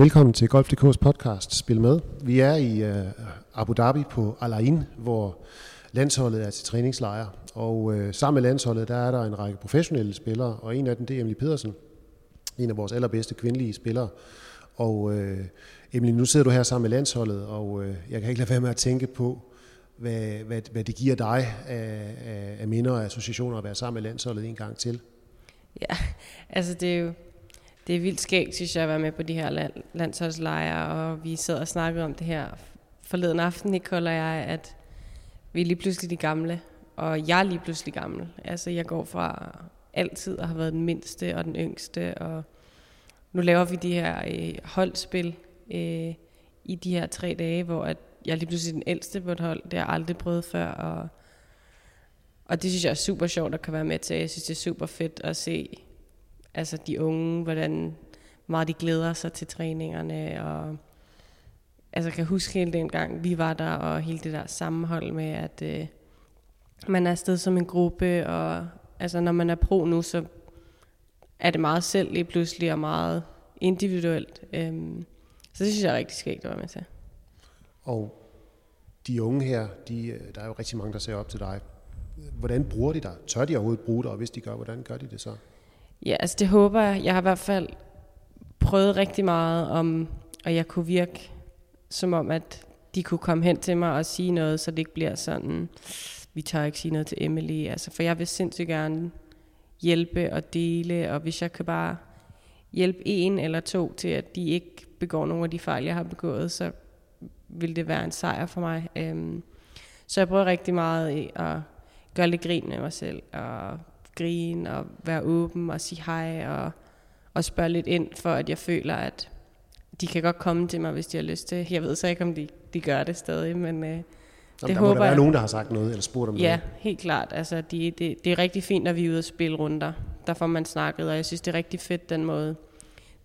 Velkommen til Golf.dk's podcast Spil med. Vi er i uh, Abu Dhabi på Al Ain, hvor landsholdet er til træningslejr. Og uh, sammen med landsholdet, der er der en række professionelle spillere, og en af dem det er Emily Pedersen, en af vores allerbedste kvindelige spillere. Og uh, Emily, nu sidder du her sammen med landsholdet, og uh, jeg kan ikke lade være med at tænke på, hvad, hvad, hvad det giver dig af, af, af minder og associationer at være sammen med landsholdet en gang til. Ja, altså det er jo det er vildt skægt, synes jeg, at være med på de her land, landsholdslejre, og vi sad og snakkede om det her forleden aften, Nicole og jeg, at vi er lige pludselig de gamle, og jeg er lige pludselig gammel. Altså, jeg går fra altid at have været den mindste og den yngste, og nu laver vi de her øh, holdspil øh, i de her tre dage, hvor at jeg er lige pludselig den ældste på et hold. Det har jeg aldrig prøvet før, og, og det synes jeg er super sjovt at kan være med til. Jeg synes, det er super fedt at se altså de unge, hvordan meget de glæder sig til træningerne, og altså kan huske hele den gang, vi var der, og hele det der sammenhold med, at øh, man er afsted som en gruppe, og altså når man er pro nu, så er det meget selv lige pludselig, og meget individuelt. Øhm, så det synes jeg er rigtig skægt at være med til. Og de unge her, de, øh, der er jo rigtig mange, der ser op til dig. Hvordan bruger de dig? Tør de overhovedet bruge dig, og hvis de gør, hvordan gør de det så? Ja, altså det håber jeg. Jeg har i hvert fald prøvet rigtig meget om, at jeg kunne virke som om, at de kunne komme hen til mig og sige noget, så det ikke bliver sådan, vi tør ikke sige noget til Emily. Altså, for jeg vil sindssygt gerne hjælpe og dele, og hvis jeg kan bare hjælpe en eller to til, at de ikke begår nogle af de fejl, jeg har begået, så vil det være en sejr for mig. Øhm, så jeg prøver rigtig meget at gøre lidt grin med mig selv, og grine og være åben og sige hej og, og spørge lidt ind, for at jeg føler, at de kan godt komme til mig, hvis de har lyst til. Jeg ved så ikke, om de, de gør det stadig, men øh, det der håber må der være jeg. nogen, der har sagt noget, eller spurgt om ja, noget. Ja, helt klart. Altså, de, det, det er rigtig fint, når vi er ude og spille runder. Der får man snakket, og jeg synes, det er rigtig fedt, den måde,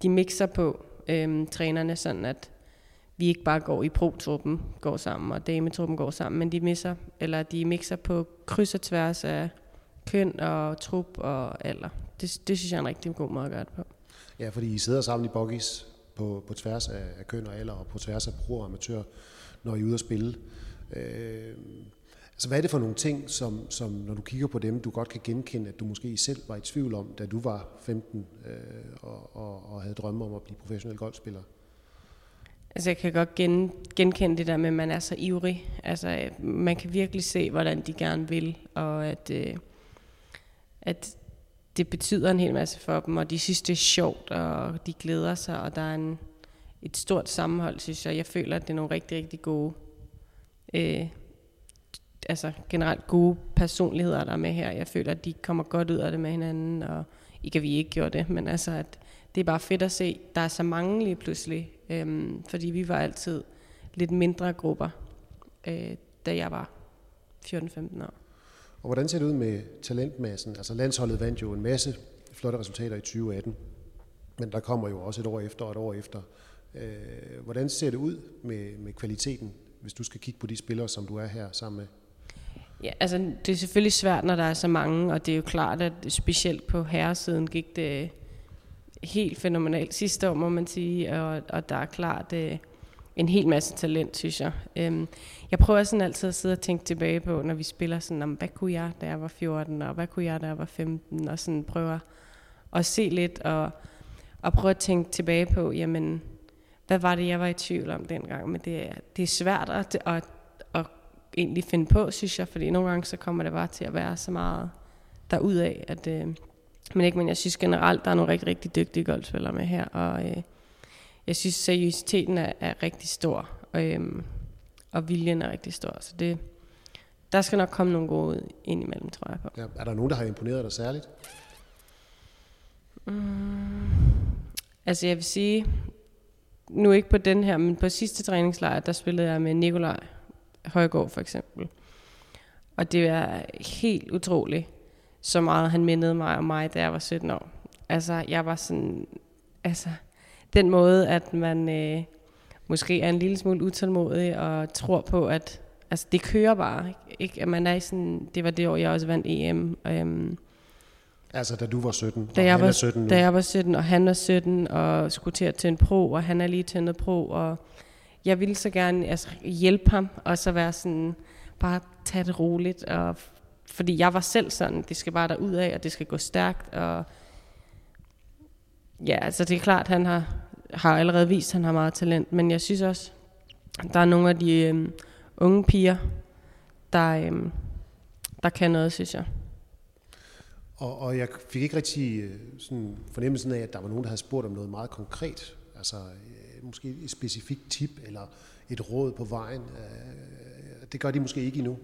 de mixer på, øhm, trænerne, sådan at vi ikke bare går i pro-truppen, går sammen, og dametruppen går sammen, men de misser, eller de mixer på kryds og tværs af køn og trup og alder. Det, det synes jeg er en rigtig god måde at gøre det på. Ja, fordi I sidder sammen i boggies på, på tværs af, af køn og alder og på tværs af pro og amatør, når I er ude at spille. Øh, altså hvad er det for nogle ting, som, som når du kigger på dem, du godt kan genkende, at du måske selv var i tvivl om, da du var 15 øh, og, og, og havde drømme om at blive professionel golfspiller? Altså jeg kan godt gen, genkende det der med, at man er så ivrig. Altså man kan virkelig se, hvordan de gerne vil, og at... Øh, at det betyder en hel masse for dem, og de synes, det er sjovt, og de glæder sig, og der er en, et stort sammenhold, synes jeg. Jeg føler, at det er nogle rigtig, rigtig gode, øh, altså generelt gode personligheder, der er med her. Jeg føler, at de kommer godt ud af det med hinanden, og ikke at vi ikke gjorde det, men altså, at det er bare fedt at se, der er så mange lige pludselig, øh, fordi vi var altid lidt mindre grupper, øh, da jeg var 14-15 år. Og hvordan ser det ud med talentmassen? Altså landsholdet vandt jo en masse flotte resultater i 2018, men der kommer jo også et år efter og et år efter. Øh, hvordan ser det ud med, med kvaliteten, hvis du skal kigge på de spillere, som du er her sammen med? Ja, altså det er selvfølgelig svært, når der er så mange, og det er jo klart, at specielt på herresiden gik det helt fænomenalt sidste år, må man sige, og, og der er klart, Øh, en hel masse talent, synes jeg. Øhm, jeg prøver sådan altid at sidde og tænke tilbage på, når vi spiller sådan, om hvad kunne jeg, da jeg var 14, og hvad kunne jeg, da jeg var 15, og sådan prøver at se lidt, og, og prøve at tænke tilbage på, jamen, hvad var det, jeg var i tvivl om dengang? Men det, det er svært at, at, at egentlig finde på, synes jeg, fordi nogle gange så kommer det bare til at være så meget derudad, at, øh, men ikke, men jeg synes generelt, der er nogle rigtig, rigtig dygtige golfspillere med her, og øh, jeg synes, seriøsiteten er, er rigtig stor, og, øhm, og viljen er rigtig stor. Så det, der skal nok komme nogle gode ud ind imellem, tror jeg på. Ja, er der nogen, der har imponeret dig særligt? Mm, altså jeg vil sige, nu ikke på den her, men på sidste træningslejr, der spillede jeg med Nikolaj Højgaard for eksempel. Og det er helt utroligt, så meget han mindede mig om mig, da jeg var 17 år. Altså, jeg var sådan, altså, den måde, at man øh, måske er en lille smule utålmodig og tror på, at altså, det kører bare. Ikke? At man er sådan, det var det år, jeg også vandt EM. Øhm, Altså da du var 17, da jeg var, er 17 nu. Da jeg var 17, og han er 17, og skulle til at en pro, og han er lige til noget pro, og jeg ville så gerne altså, hjælpe ham, og så være sådan, bare tage det roligt, og fordi jeg var selv sådan, det skal bare ud af, og det skal gå stærkt, og ja, altså det er klart, han har, har allerede vist, at han har meget talent, men jeg synes også, der er nogle af de øhm, unge piger, der, øhm, der kan noget, synes jeg. Og, og jeg fik ikke rigtig øh, sådan fornemmelsen af, at der var nogen, der havde spurgt om noget meget konkret. Altså øh, måske et specifikt tip eller et råd på vejen. Øh, det gør de måske ikke endnu.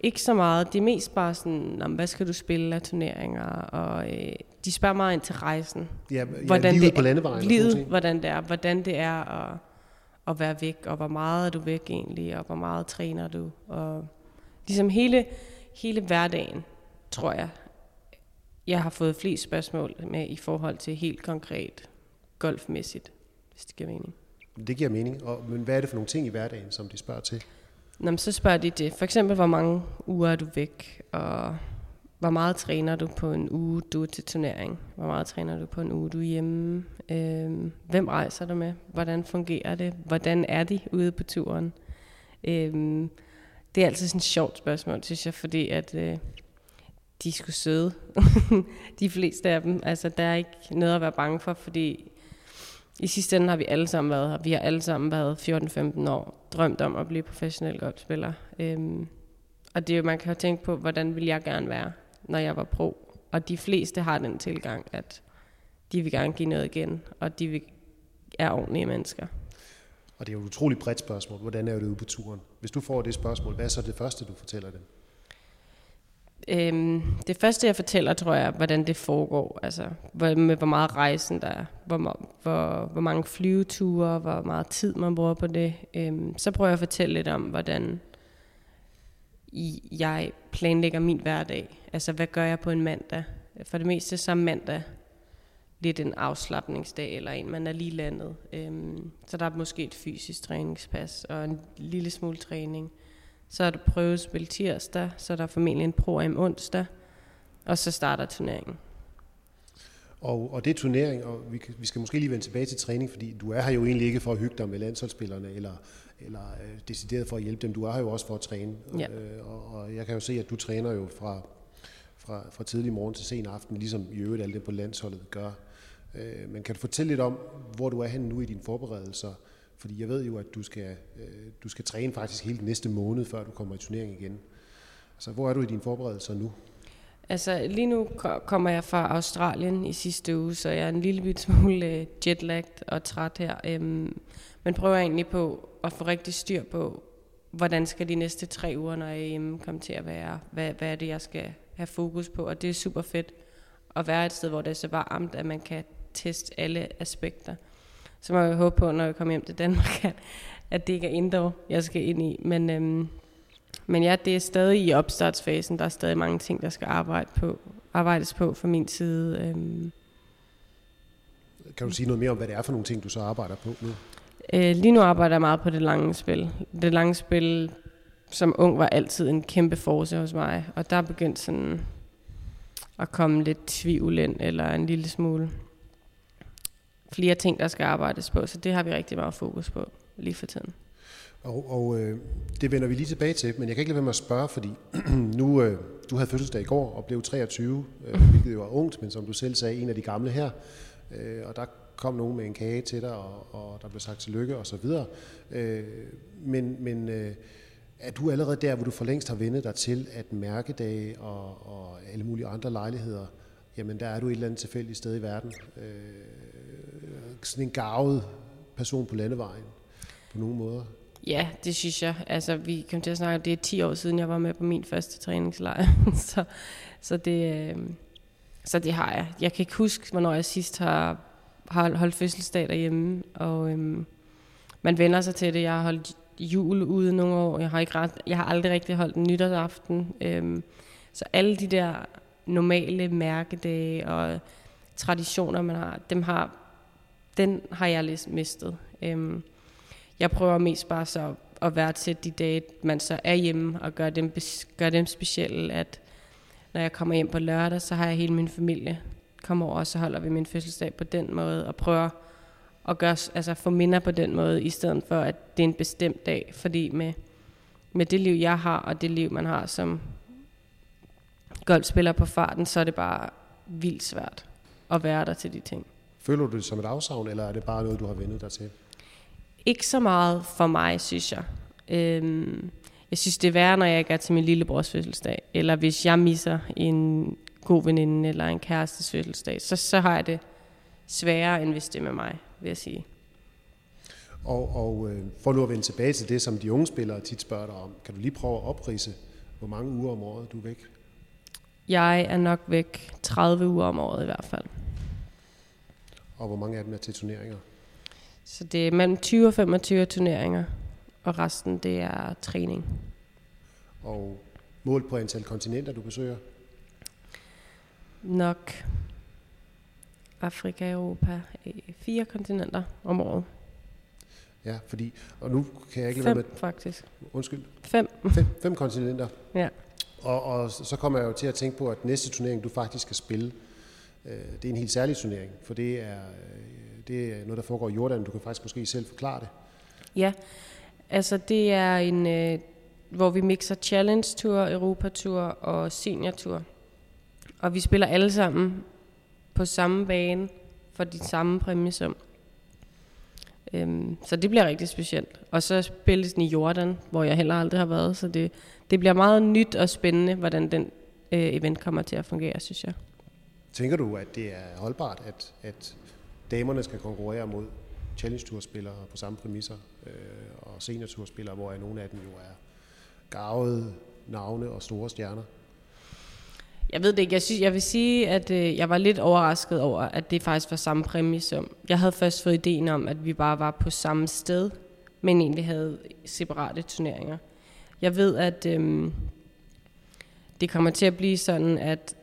Ikke så meget. Det er mest bare sådan, om, hvad skal du spille af turneringer, og øh, de spørger meget ind til rejsen. Ja, ja livet det, på landevejen. Livet, hvordan det er, hvordan det er at, at være væk, og hvor meget er du væk egentlig, og hvor meget træner du, og ligesom hele, hele hverdagen, tror jeg, jeg har fået flest spørgsmål med i forhold til helt konkret golfmæssigt, hvis det giver mening. Det giver mening. Og, men hvad er det for nogle ting i hverdagen, som de spørger til? Nå, men så spørger de det. For eksempel, hvor mange uger er du væk, og hvor meget træner du på en uge, du er til turnering? Hvor meget træner du på en uge, du er hjemme? Øh, hvem rejser du med? Hvordan fungerer det? Hvordan er de ude på turen? Øh, det er altid sådan et sjovt spørgsmål, synes jeg, fordi at øh, de skulle søde. de fleste af dem. Altså, der er ikke noget at være bange for, fordi i sidste ende har vi alle sammen været her. Vi har alle sammen været 14-15 år, drømt om at blive professionel golfspiller. Øhm, og det er jo, man kan jo tænke på, hvordan vil jeg gerne være, når jeg var pro. Og de fleste har den tilgang, at de vil gerne give noget igen, og de vil, er ordentlige mennesker. Og det er jo et utroligt bredt spørgsmål. Hvordan er det ude på turen? Hvis du får det spørgsmål, hvad er så det første, du fortæller dem? Øhm, det første, jeg fortæller, tror jeg, hvordan det foregår. Altså, hvor, med hvor meget rejsen der er. Hvor, hvor, hvor mange flyveture, hvor meget tid man bruger på det. Øhm, så prøver jeg at fortælle lidt om, hvordan jeg planlægger min hverdag. Altså, hvad gør jeg på en mandag? For det meste så er mandag lidt en afslappningsdag, eller en, man er lige landet. Øhm, så der er måske et fysisk træningspas, og en lille smule træning. Så er der prøvespil tirsdag, så er der formentlig en pro om onsdag, og så starter turneringen. Og, og det er turnering, og vi, vi skal måske lige vende tilbage til træning, fordi du er her jo egentlig ikke for at hygge dig med landsholdsspillerne, eller, eller øh, decideret for at hjælpe dem. Du er her jo også for at træne. Ja. Øh, og, og jeg kan jo se, at du træner jo fra, fra, fra tidlig morgen til sen aften, ligesom i øvrigt alle dem på landsholdet gør. Øh, men kan du fortælle lidt om, hvor du er henne nu i dine forberedelser? Fordi jeg ved jo, at du skal, øh, du skal træne faktisk hele næste måned, før du kommer i turnering igen. Altså, hvor er du i dine forberedelser nu? Altså lige nu kommer jeg fra Australien i sidste uge, så jeg er en lille bit smule øh, jetlagt og træt her. Øhm, men prøver egentlig på at få rigtig styr på, hvordan skal de næste tre uger, når jeg er hjemme, komme til at være? Hvad, hvad er det, jeg skal have fokus på? Og det er super fedt at være et sted, hvor det er så varmt, at man kan teste alle aspekter. Så må jeg håbe på, når jeg kommer hjem til Danmark, at det ikke er indoor, jeg skal ind i. Men, øhm, men ja, det er stadig i opstartsfasen. Der er stadig mange ting, der skal arbejde på, arbejdes på fra min side. Øhm. Kan du sige noget mere om, hvad det er for nogle ting, du så arbejder på nu? Øh, lige nu arbejder jeg meget på det lange spil. Det lange spil som ung var altid en kæmpe force hos mig, og der er begyndt sådan at komme lidt tvivl ind, eller en lille smule flere ting, der skal arbejdes på, så det har vi rigtig meget fokus på lige for tiden. Og, og øh, det vender vi lige tilbage til, men jeg kan ikke lade være med at spørge, fordi nu, øh, du havde fødselsdag i går og blev 23, øh, hvilket jo var ungt, men som du selv sagde, en af de gamle her. Øh, og der kom nogen med en kage til dig, og, og der blev sagt tillykke og så videre. Øh, men men øh, er du allerede der, hvor du for længst har vendet dig til, at mærkedage og, og alle mulige andre lejligheder, jamen der er du et eller andet tilfældigt sted i verden. Øh, sådan en gavet person på landevejen på nogle måder. Ja, det synes jeg. Altså, vi kom til at snakke det er 10 år siden, jeg var med på min første træningslejr. så, så, det, øh, så det har jeg. Jeg kan ikke huske, hvornår jeg sidst har, har holdt fødselsdag derhjemme. Og øh, man vender sig til det. Jeg har holdt jul ude nogle år. Jeg har, ikke ret, jeg har aldrig rigtig holdt en nytårsaften. Øh, så alle de der normale mærkedage og traditioner, man har, dem har, den har jeg lidt mistet. Øh, jeg prøver mest bare så at værdsætte de dage, man så er hjemme og gøre dem, gør dem specielle, at når jeg kommer hjem på lørdag, så har jeg hele min familie kommer over, og så holder vi min fødselsdag på den måde, og prøver at gøre, altså få minder på den måde, i stedet for, at det er en bestemt dag. Fordi med, med det liv, jeg har, og det liv, man har som golfspiller på farten, så er det bare vildt svært at være der til de ting. Føler du det som et afsavn, eller er det bare noget, du har vendet dig til? Ikke så meget for mig, synes jeg. Øhm, jeg synes, det er værre, når jeg ikke er til min lillebrors fødselsdag, eller hvis jeg misser en god veninde eller en kærestes fødselsdag, så, så har jeg det sværere, end hvis det er med mig, vil jeg sige. Og, og øh, for nu at vende tilbage til det, som de unge spillere tit spørger dig om, kan du lige prøve at oprise, hvor mange uger om året du er væk? Jeg er nok væk 30 uger om året i hvert fald. Og hvor mange af dem er til turneringer? Så det er mellem 20 og 25 turneringer, og resten det er træning. Og mål på antal kontinenter, du besøger? Nok Afrika, Europa, øh, fire kontinenter om året. Ja, fordi, og nu kan jeg ikke lade med... faktisk. Undskyld. Fem. Fem, fem kontinenter. Ja. Og, og så kommer jeg jo til at tænke på, at næste turnering, du faktisk skal spille, øh, det er en helt særlig turnering, for det er, øh, det er noget, der foregår i Jordan. Du kan faktisk måske selv forklare det. Ja, altså det er en, øh, hvor vi mixer Challenge Tour, Europa Tour og Senior Tour. Og vi spiller alle sammen på samme bane for de samme præmiesum. Øhm, så det bliver rigtig specielt. Og så spilles den i Jordan, hvor jeg heller aldrig har været. Så det, det bliver meget nyt og spændende, hvordan den øh, event kommer til at fungere, synes jeg. Tænker du, at det er holdbart, at, at damerne skal konkurrere mod Challenge Tour spillere på samme præmisser, øh, og Senior Tour spillere, hvor nogle af dem jo er gavede navne og store stjerner? Jeg ved det ikke. Jeg, synes, jeg vil sige, at øh, jeg var lidt overrasket over, at det faktisk var samme præmie som... Jeg havde først fået ideen om, at vi bare var på samme sted, men egentlig havde separate turneringer. Jeg ved, at øh, det kommer til at blive sådan, at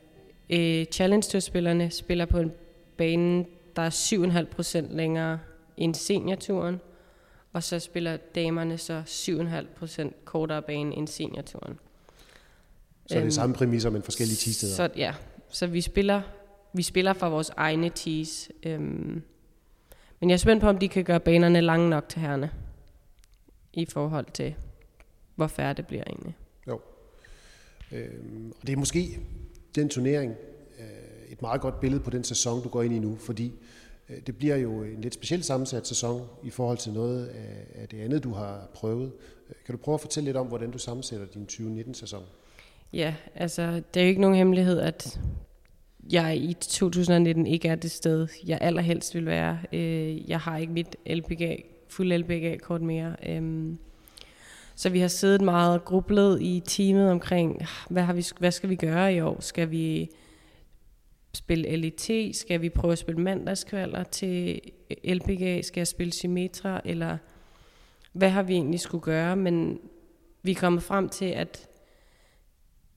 øh, Challenge Tour-spillerne spiller på en bane, der er 7,5% længere end seniorturen, og så spiller damerne så 7,5% kortere bane end seniorturen. Så det er samme præmisser, men forskellige teesteder? Så, ja, så vi spiller, vi spiller fra vores egne tees. Øhm, men jeg er spændt på, om de kan gøre banerne lange nok til herrene, i forhold til, hvor færre det bliver egentlig. Jo. Øhm, og det er måske den turnering et meget godt billede på den sæson, du går ind i nu, fordi øh, det bliver jo en lidt speciel sammensat sæson i forhold til noget af, det andet, du har prøvet. Øh, kan du prøve at fortælle lidt om, hvordan du sammensætter din 2019-sæson? Ja, altså det er jo ikke nogen hemmelighed, at jeg i 2019 ikke er det sted, jeg allerhelst vil være. Øh, jeg har ikke mit LPGA, fuld LPGA-kort mere. Øhm, så vi har siddet meget grublet i teamet omkring, ah, hvad, har vi, hvad skal vi gøre i år? Skal vi spille LET? Skal vi prøve at spille mandagskvalder til LPGA? Skal jeg spille Symmetra? Eller hvad har vi egentlig skulle gøre? Men vi er kommet frem til, at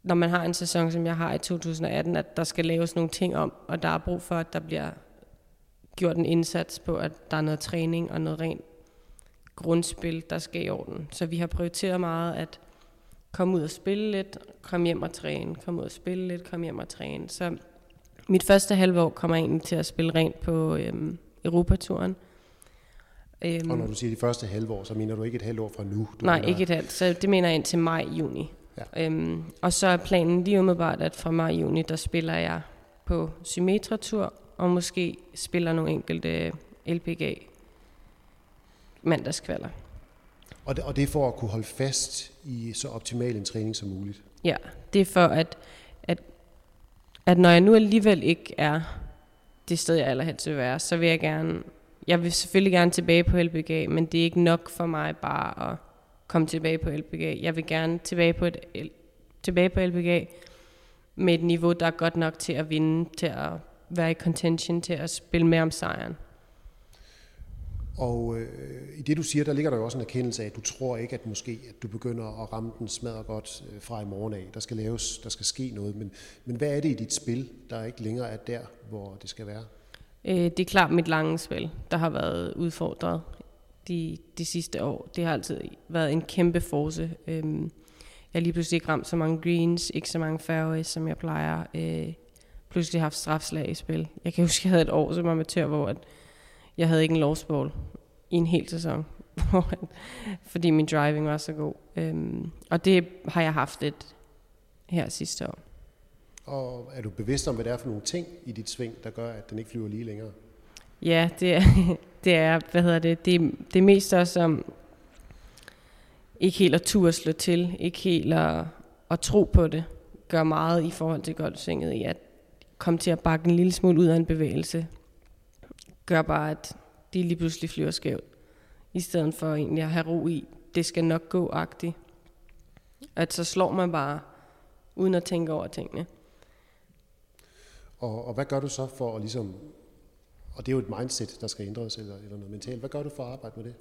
når man har en sæson, som jeg har i 2018, at der skal laves nogle ting om, og der er brug for, at der bliver gjort en indsats på, at der er noget træning og noget rent grundspil, der skal i orden. Så vi har prioriteret meget at komme ud og spille lidt, komme hjem og træne, komme ud og spille lidt, komme hjem og træne. Så mit første halve år kommer jeg egentlig til at spille rent på øhm, Europaturen. Øhm, og når du siger de første halve år, så mener du ikke et halvt år fra nu? Du nej, mener... ikke et halvt. Så det mener jeg indtil maj-juni. Ja. Øhm, og så er planen lige umiddelbart, at fra maj-juni, der spiller jeg på Symmetra-tur, og måske spiller nogle enkelte LPGA mandagskvalder. Og det, og det er for at kunne holde fast i så optimal en træning som muligt? Ja, det er for at, at, når jeg nu alligevel ikke er det sted, jeg allerhelst vil være, så vil jeg gerne, jeg vil selvfølgelig gerne tilbage på LBG, men det er ikke nok for mig bare at komme tilbage på LBG. Jeg vil gerne tilbage på, et, tilbage på LBG med et niveau, der er godt nok til at vinde, til at være i contention, til at spille med om sejren. Og øh, i det du siger, der ligger der jo også en erkendelse af, at du tror ikke, at måske at du begynder at ramme den smadret godt øh, fra i morgen af. Der skal laves, der skal ske noget. Men, men hvad er det i dit spil, der ikke længere er der, hvor det skal være? Øh, det er klart mit lange spil, der har været udfordret de, de sidste år. Det har altid været en kæmpe force. Øh, jeg lige pludselig ikke ramt så mange greens, ikke så mange fairways, som jeg plejer. Øh, pludselig haft strafslag i spil. Jeg kan huske, jeg havde et år som amatør, hvor at jeg havde ikke en lost ball i en hel sæson, fordi min driving var så god. Øhm, og det har jeg haft lidt her sidste år. Og er du bevidst om, hvad det er for nogle ting i dit sving, der gør, at den ikke flyver lige længere? Ja, det er, det er hvad hedder det, det, det er mest også om ikke helt at turde slå til, ikke helt at, at tro på det, gør meget i forhold til golfsvinget i at komme til at bakke en lille smule ud af en bevægelse, gør bare, at de lige pludselig flyver skævt, i stedet for egentlig at have ro i, det skal nok gå-agtigt. At så slår man bare, uden at tænke over tingene. Og, og hvad gør du så for at ligesom, og det er jo et mindset, der skal ændres, eller, eller noget mentalt, hvad gør du for at arbejde med det?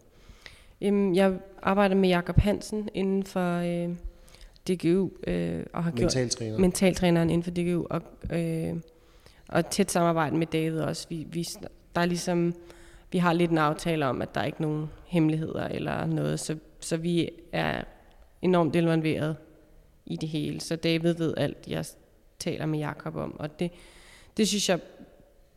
Jamen, jeg arbejder med Jakob Hansen inden for øh, DGU. Øh, og har mentaltræner. gjort mentaltræneren inden for DGU. Og, øh, og tæt samarbejde med David også. Vi, vi, der er ligesom, vi har lidt en aftale om, at der er ikke nogen hemmeligheder eller noget. Så, så vi er enormt involveret i det hele. Så David ved alt, jeg taler med Jakob om. Og det, det synes jeg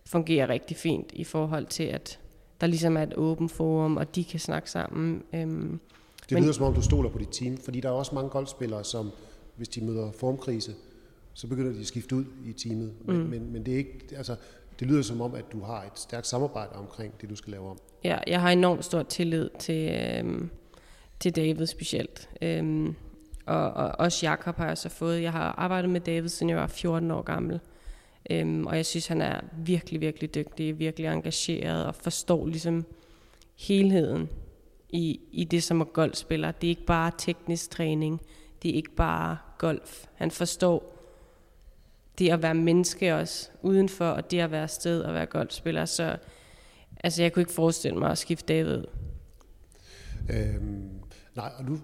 fungerer rigtig fint i forhold til, at der ligesom er et åbent forum, og de kan snakke sammen. Øhm, det lyder som om, du stoler på dit team, fordi der er også mange golfspillere, som hvis de møder formkrise, så begynder de at skifte ud i teamet. Men, mm. men, men det, er ikke, altså, det lyder som om, at du har et stærkt samarbejde omkring det, du skal lave om. Ja, jeg har enormt stor tillid til, øhm, til David specielt. Øhm, og, og også Jakob har jeg så fået. Jeg har arbejdet med David, siden jeg var 14 år gammel. Øhm, og jeg synes, han er virkelig, virkelig dygtig, virkelig engageret og forstår ligesom helheden i, i det, som er golfspiller. Det er ikke bare teknisk træning, det er ikke bare golf. Han forstår det at være menneske også udenfor, og det at være sted og være golfspiller. Så altså, jeg kunne ikke forestille mig at skifte David. Øhm, nej, og nu,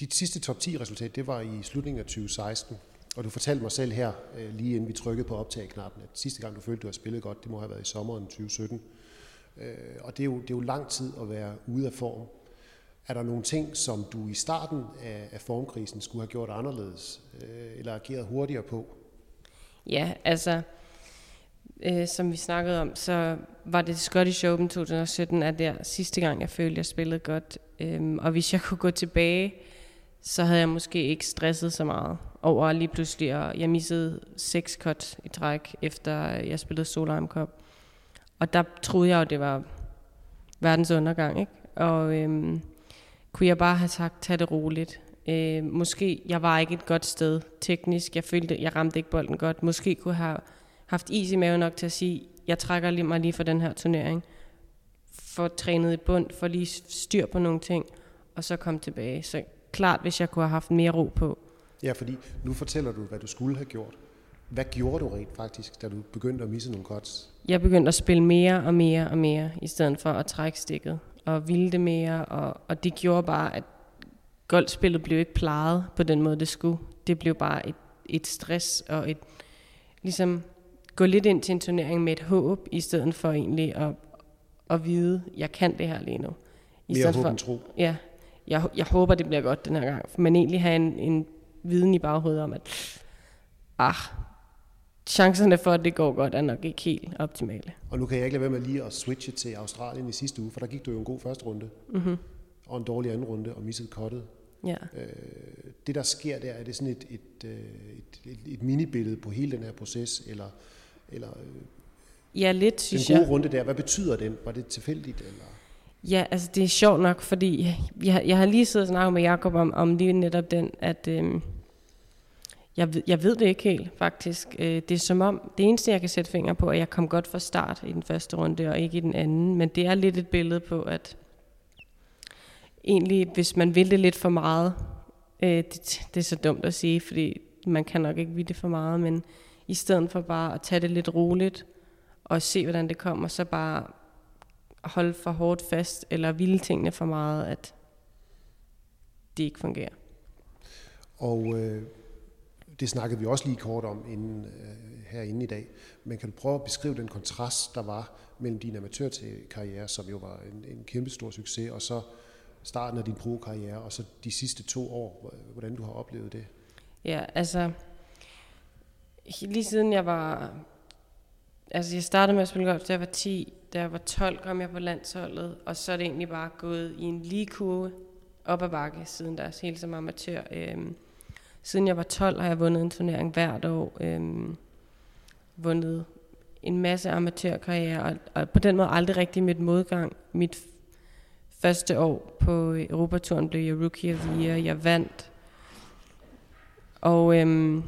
dit sidste top 10 resultat, det var i slutningen af 2016. Og du fortalte mig selv her, øh, lige inden vi trykkede på optageknappen, at sidste gang du følte, du har spillet godt, det må have været i sommeren 2017. Øh, og det er, jo, det er jo lang tid at være ude af form. Er der nogle ting, som du i starten af, af formkrisen skulle have gjort anderledes, øh, eller ageret hurtigere på? Ja, altså, øh, som vi snakkede om, så var det Scottish Open 2017, at der sidste gang, jeg følte, jeg spillede godt. Øhm, og hvis jeg kunne gå tilbage, så havde jeg måske ikke stresset så meget over lige pludselig, og jeg missede seks cut i træk, efter jeg spillede Solheim Cup. Og der troede jeg jo, det var verdens undergang, ikke? Og øhm, kunne jeg bare have sagt, tag det roligt. Øh, måske, jeg var ikke et godt sted teknisk. Jeg følte, jeg ramte ikke bolden godt. Måske kunne have haft is i maven nok til at sige, jeg trækker lige mig lige for den her turnering. For trænet i bund, for lige styr på nogle ting, og så komme tilbage. Så klart, hvis jeg kunne have haft mere ro på. Ja, fordi nu fortæller du, hvad du skulle have gjort. Hvad gjorde du rent faktisk, da du begyndte at misse nogle cuts? Jeg begyndte at spille mere og mere og mere, i stedet for at trække stikket og ville det mere. Og, og det gjorde bare, at golfspillet blev ikke plejet på den måde, det skulle. Det blev bare et, et stress og et ligesom gå lidt ind til en turnering med et håb, i stedet for egentlig at, at vide, jeg kan det her lige nu. I Mere håb for, tro. Ja, jeg, jeg håber, det bliver godt den her gang. Men egentlig have en, en viden i baghovedet om, at ah, chancerne for, at det går godt, er nok ikke helt optimale. Og nu kan jeg ikke lade være med lige at switche til Australien i sidste uge, for der gik du jo en god første runde, mm-hmm. Og en dårlig anden runde, og missede kottet. Ja. Øh, det, der sker der, er det sådan et, et, øh, et, et, et minibillede på hele den her proces, eller, eller øh, ja, lidt, synes den gode jeg. runde der, hvad betyder den? Var det tilfældigt? Eller? Ja, altså det er sjovt nok, fordi jeg, jeg har lige siddet og snakket med Jacob om, om lige netop den, at øhm, jeg, ved, jeg ved det ikke helt faktisk. Øh, det er som om, det eneste jeg kan sætte fingre på, er, at jeg kom godt fra start i den første runde, og ikke i den anden. Men det er lidt et billede på, at egentlig, hvis man vil det lidt for meget, øh, det, det er så dumt at sige, fordi man kan nok ikke ville det for meget, men i stedet for bare at tage det lidt roligt, og se, hvordan det kommer, så bare holde for hårdt fast, eller ville tingene for meget, at det ikke fungerer. Og øh, det snakkede vi også lige kort om inden, øh, herinde i dag. Men kan du prøve at beskrive den kontrast, der var mellem din amatørkarriere, som jo var en, en kæmpe stor succes, og så starten af din pro-karriere, og så de sidste to år, hvordan du har oplevet det? Ja, altså, lige siden jeg var, altså jeg startede med at spille golf, da jeg var 10, da jeg var 12 kom jeg på landsholdet, og så er det egentlig bare gået i en lige kurve op ad bakke siden der, helt som amatør. Øhm, siden jeg var 12 har jeg vundet en turnering hvert år, øhm, vundet en masse amatørkarriere, og, og på den måde aldrig rigtig mit modgang. Mit første år på Europaturen blev jeg Rookie of the Year. Jeg vandt. Og øhm,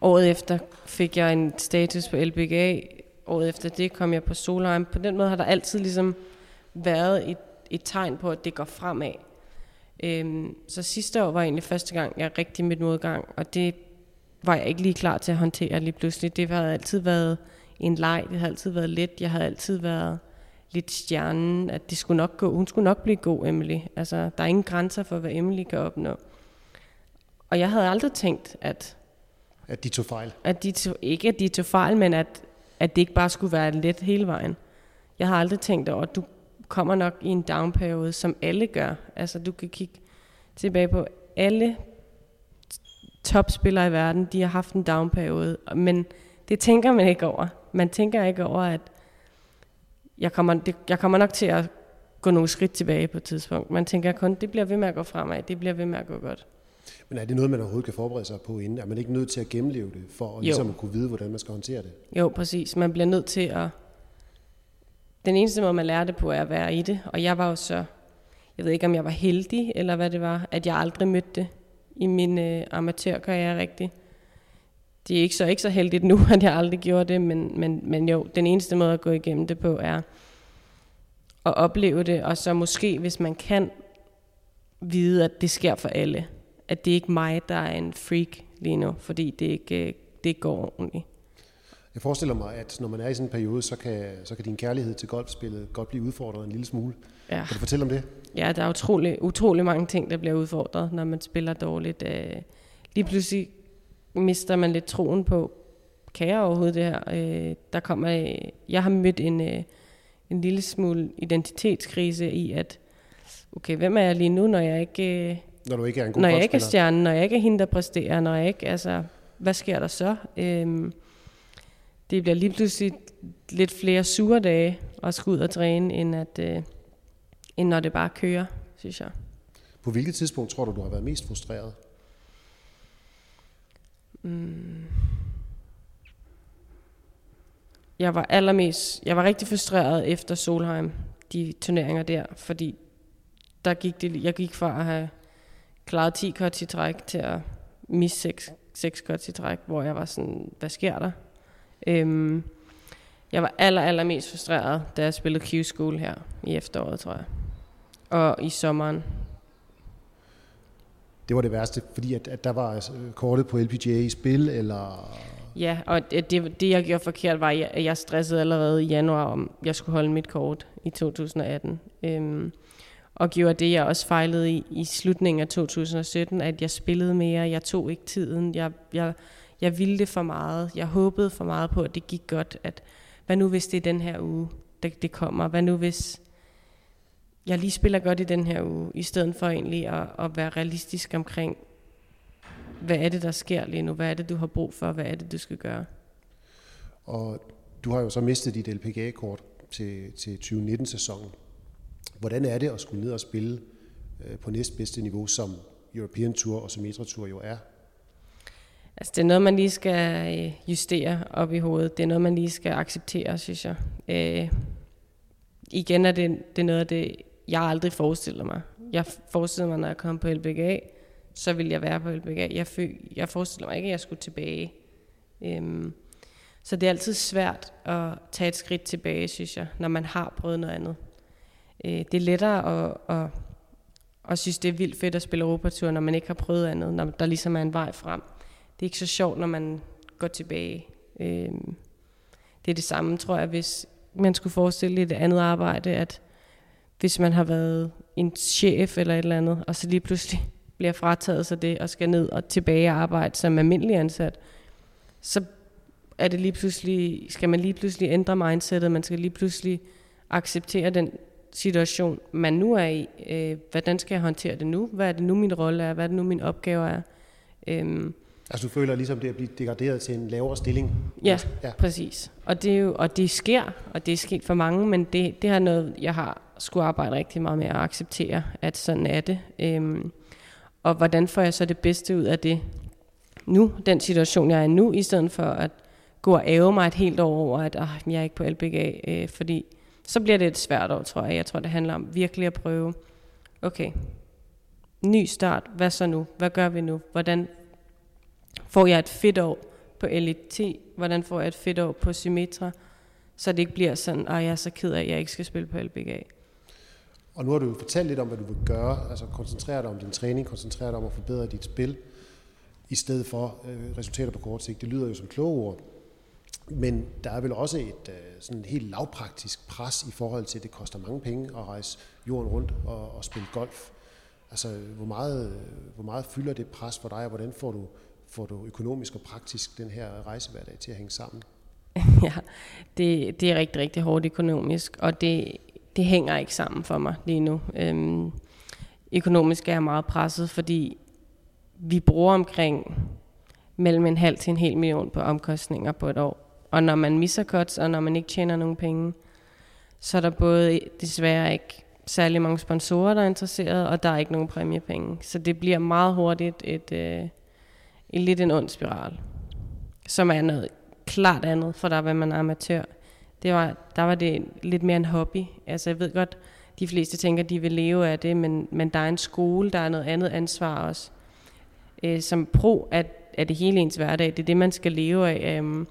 året efter fik jeg en status på LBGA. Året efter det kom jeg på Solheim. På den måde har der altid ligesom været et, et tegn på, at det går fremad. Øhm, så sidste år var egentlig første gang, jeg rigtig mit modgang, og det var jeg ikke lige klar til at håndtere lige pludselig. Det har altid været en leg, det har altid været let, jeg har altid været lidt stjernen, at det skulle nok gå, hun skulle nok blive god, Emily. Altså, der er ingen grænser for, hvad Emily kan opnå. Og jeg havde aldrig tænkt, at... At de tog fejl? At de tog, ikke at de tog fejl, men at, at det ikke bare skulle være let hele vejen. Jeg har aldrig tænkt over, at du kommer nok i en downperiode, som alle gør. Altså, du kan kigge tilbage på alle topspillere i verden, de har haft en downperiode, men det tænker man ikke over. Man tænker ikke over, at jeg kommer, det, jeg kommer nok til at gå nogle skridt tilbage på et tidspunkt. Man tænker kun, det bliver ved med at gå fremad, det bliver ved med at gå godt. Men er det noget, man overhovedet kan forberede sig på inden? Er man ikke nødt til at gennemleve det, for at, ligesom at kunne vide, hvordan man skal håndtere det? Jo, præcis. Man bliver nødt til at... Den eneste måde, man lærer det på, er at være i det. Og jeg var jo så... Jeg ved ikke, om jeg var heldig, eller hvad det var, at jeg aldrig mødte det i min øh, amatørkarriere rigtigt. Det er ikke så, ikke så heldigt nu, at jeg aldrig gjorde det, men, men, men jo, den eneste måde at gå igennem det på er at opleve det, og så måske, hvis man kan, vide, at det sker for alle. At det er ikke mig, der er en freak lige nu, fordi det ikke, det ikke går ordentligt. Jeg forestiller mig, at når man er i sådan en periode, så kan, så kan din kærlighed til golfspillet godt blive udfordret en lille smule. Ja. Kan du fortælle om det? Ja, der er utrolig, utrolig mange ting, der bliver udfordret, når man spiller dårligt. Øh, lige pludselig mister man lidt troen på, kan jeg overhovedet det her? Øh, der kommer, jeg har mødt en, øh, en lille smule identitetskrise i, at okay, hvem er jeg lige nu, når jeg ikke, når du ikke er en god når jeg ikke er stjernen, når jeg ikke er hende, der præsterer, når jeg ikke, altså, hvad sker der så? Øh, det bliver lige pludselig lidt flere sure dage at skulle ud og træne, end, at, øh, end når det bare kører, synes jeg. På hvilket tidspunkt tror du, du har været mest frustreret? Mm. Jeg var allermest, jeg var rigtig frustreret efter Solheim, de turneringer der, fordi der gik det, jeg gik fra at have klaret 10 cuts i træk til at misse 6, 6 cuts i træk, hvor jeg var sådan, hvad sker der? Øhm, jeg var aller, aller mest frustreret, da jeg spillede Q-School her i efteråret, tror jeg. Og i sommeren. Det var det værste, fordi at, at der var øh, kortet på LPGA i spil, eller... Ja, og det, det jeg gjorde forkert var, at jeg stressede allerede i januar, om jeg skulle holde mit kort i 2018. Øhm, og gjorde det, jeg også fejlede i, i slutningen af 2017, at jeg spillede mere, jeg tog ikke tiden, jeg, jeg, jeg ville det for meget, jeg håbede for meget på, at det gik godt, at hvad nu hvis det er den her uge, det, det kommer, hvad nu hvis jeg lige spiller godt i den her uge, i stedet for egentlig at, at være realistisk omkring, hvad er det, der sker lige nu, hvad er det, du har brug for, hvad er det, du skal gøre. Og du har jo så mistet dit LPGA-kort til, til 2019-sæsonen. Hvordan er det at skulle ned og spille øh, på næstbedste niveau, som European Tour og Sumatra Tour jo er? Altså, det er noget, man lige skal øh, justere op i hovedet. Det er noget, man lige skal acceptere, synes jeg. Øh, igen er det, det er noget af det, jeg aldrig forestiller mig. Jeg forestiller mig, når jeg kom på LBGA, så vil jeg være på LBGA. Jeg, føl, jeg forestiller mig ikke, at jeg skulle tilbage. Øhm, så det er altid svært at tage et skridt tilbage, synes jeg, når man har prøvet noget andet. Øh, det er lettere at, at, at synes, det er vildt fedt at spille Europatur, når man ikke har prøvet andet, når der ligesom er en vej frem. Det er ikke så sjovt, når man går tilbage. Øh, det er det samme, tror jeg, hvis man skulle forestille et andet arbejde, at hvis man har været en chef eller et eller andet, og så lige pludselig bliver frataget sig det, og skal ned og tilbage og arbejde som almindelig ansat, så er det lige pludselig, skal man lige pludselig ændre mindsetet, man skal lige pludselig acceptere den situation, man nu er i. Øh, hvordan skal jeg håndtere det nu? Hvad er det nu, min rolle er? Hvad er det nu, min opgave er? Øhm, altså du føler ligesom det at blive degraderet til en lavere stilling? Ja, ja. præcis. Og det, er jo, og det sker, og det er sket for mange, men det, det er noget, jeg har skulle arbejde rigtig meget med at acceptere, at sådan er det. Øhm, og hvordan får jeg så det bedste ud af det nu, den situation, jeg er i nu, i stedet for at gå og æve mig et helt år over, at øh, jeg er ikke på LBG, øh, fordi så bliver det et svært år, tror jeg. Jeg tror, det handler om virkelig at prøve, okay, ny start, hvad så nu? Hvad gør vi nu? Hvordan får jeg et fedt år på LIT? Hvordan får jeg et fedt år på Symmetra? Så det ikke bliver sådan, at jeg er så ked af, at jeg ikke skal spille på LBGA. Og nu har du jo fortalt lidt om, hvad du vil gøre. Altså koncentrere dig om din træning, koncentrere dig om at forbedre dit spil, i stedet for øh, resultater på kort sigt. Det lyder jo som kloge ord. Men der er vel også et øh, sådan helt lavpraktisk pres i forhold til, at det koster mange penge at rejse jorden rundt og, og spille golf. Altså, hvor meget, øh, hvor meget fylder det pres for dig, og hvordan får du, får du økonomisk og praktisk den her rejsehverdag til at hænge sammen? Ja, det, det er rigtig, rigtig hårdt økonomisk, og det, det hænger ikke sammen for mig lige nu. Øhm, økonomisk er jeg meget presset, fordi vi bruger omkring mellem en halv til en hel million på omkostninger på et år. Og når man misser cuts, og når man ikke tjener nogen penge, så er der både desværre ikke særlig mange sponsorer, der er interesseret, og der er ikke nogen præmiepenge. Så det bliver meget hurtigt et, et, øh, et lidt en ond spiral, som er noget klart andet, for der var man amatør. Det var, der var det lidt mere en hobby. Altså jeg ved godt, de fleste tænker, de vil leve af det, men, men der er en skole, der er noget andet ansvar også. Øh, som pro at, at det hele ens hverdag, det er det, man skal leve af. Øh,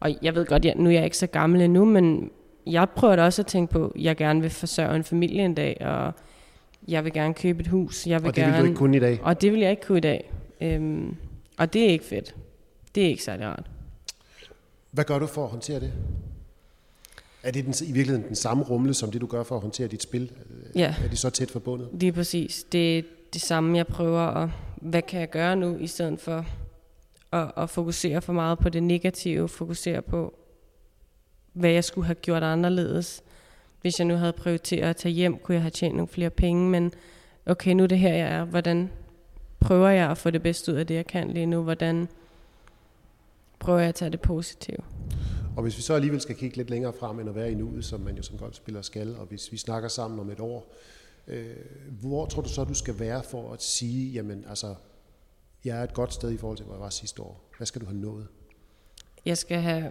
og jeg ved godt, jeg, nu er jeg ikke så gammel endnu, men jeg prøver da også at tænke på, at jeg gerne vil forsørge en familie en dag, og jeg vil gerne købe et hus. Jeg vil og det gerne, vil du ikke kunne i dag? Og det vil jeg ikke kunne i dag. Øhm, og det er ikke fedt. Det er ikke særlig rart. Hvad gør du for at håndtere det? Er det den, i virkeligheden den samme rumle, som det du gør for at håndtere dit spil? Ja. Er de så tæt forbundet? Det er præcis. Det er det samme, jeg prøver at, hvad kan jeg gøre nu, i stedet for at, at fokusere for meget på det negative, fokusere på, hvad jeg skulle have gjort anderledes. Hvis jeg nu havde prioriteret at tage hjem, kunne jeg have tjent nogle flere penge, men okay, nu er det her, jeg er. Hvordan prøver jeg at få det bedste ud af det, jeg kan lige nu? Hvordan prøver jeg at tage det positive? Og hvis vi så alligevel skal kigge lidt længere frem end at være i nuet, som man jo som golfspiller skal, og hvis vi snakker sammen om et år, øh, hvor tror du så, du skal være for at sige, jamen altså, jeg er et godt sted i forhold til, hvor jeg var sidste år. Hvad skal du have nået? Jeg skal have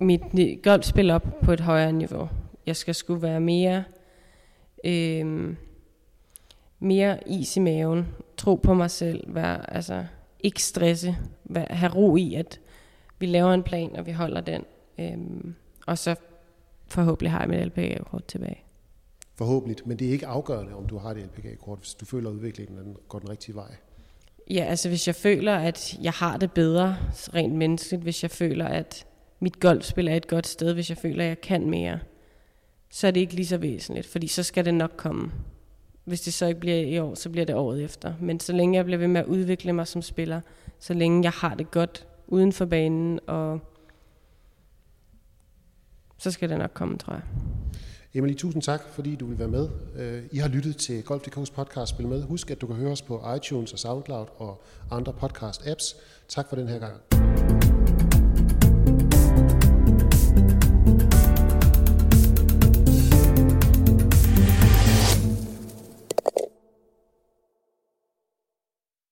mit golfspil op på et højere niveau. Jeg skal skulle være mere, øh, mere is i maven, tro på mig selv, være, altså, ikke stresse, være, have ro i, at vi laver en plan, og vi holder den. Øh, og så forhåbentlig har jeg mit LPG-kort tilbage. Forhåbentlig, men det er ikke afgørende, om du har det LPGA-kort, hvis du føler, at udviklingen den går den rigtige vej. Ja, altså hvis jeg føler, at jeg har det bedre rent menneskeligt, hvis jeg føler, at mit golfspil er et godt sted, hvis jeg føler, at jeg kan mere, så er det ikke lige så væsentligt, fordi så skal det nok komme. Hvis det så ikke bliver i år, så bliver det året efter. Men så længe jeg bliver ved med at udvikle mig som spiller, så længe jeg har det godt uden for banen, og så skal det nok komme, tror jeg. Emily, tusind tak, fordi du vil være med. Øh, I har lyttet til Golf.dk's podcast Spil Med. Husk, at du kan høre os på iTunes og SoundCloud og andre podcast-apps. Tak for den her gang.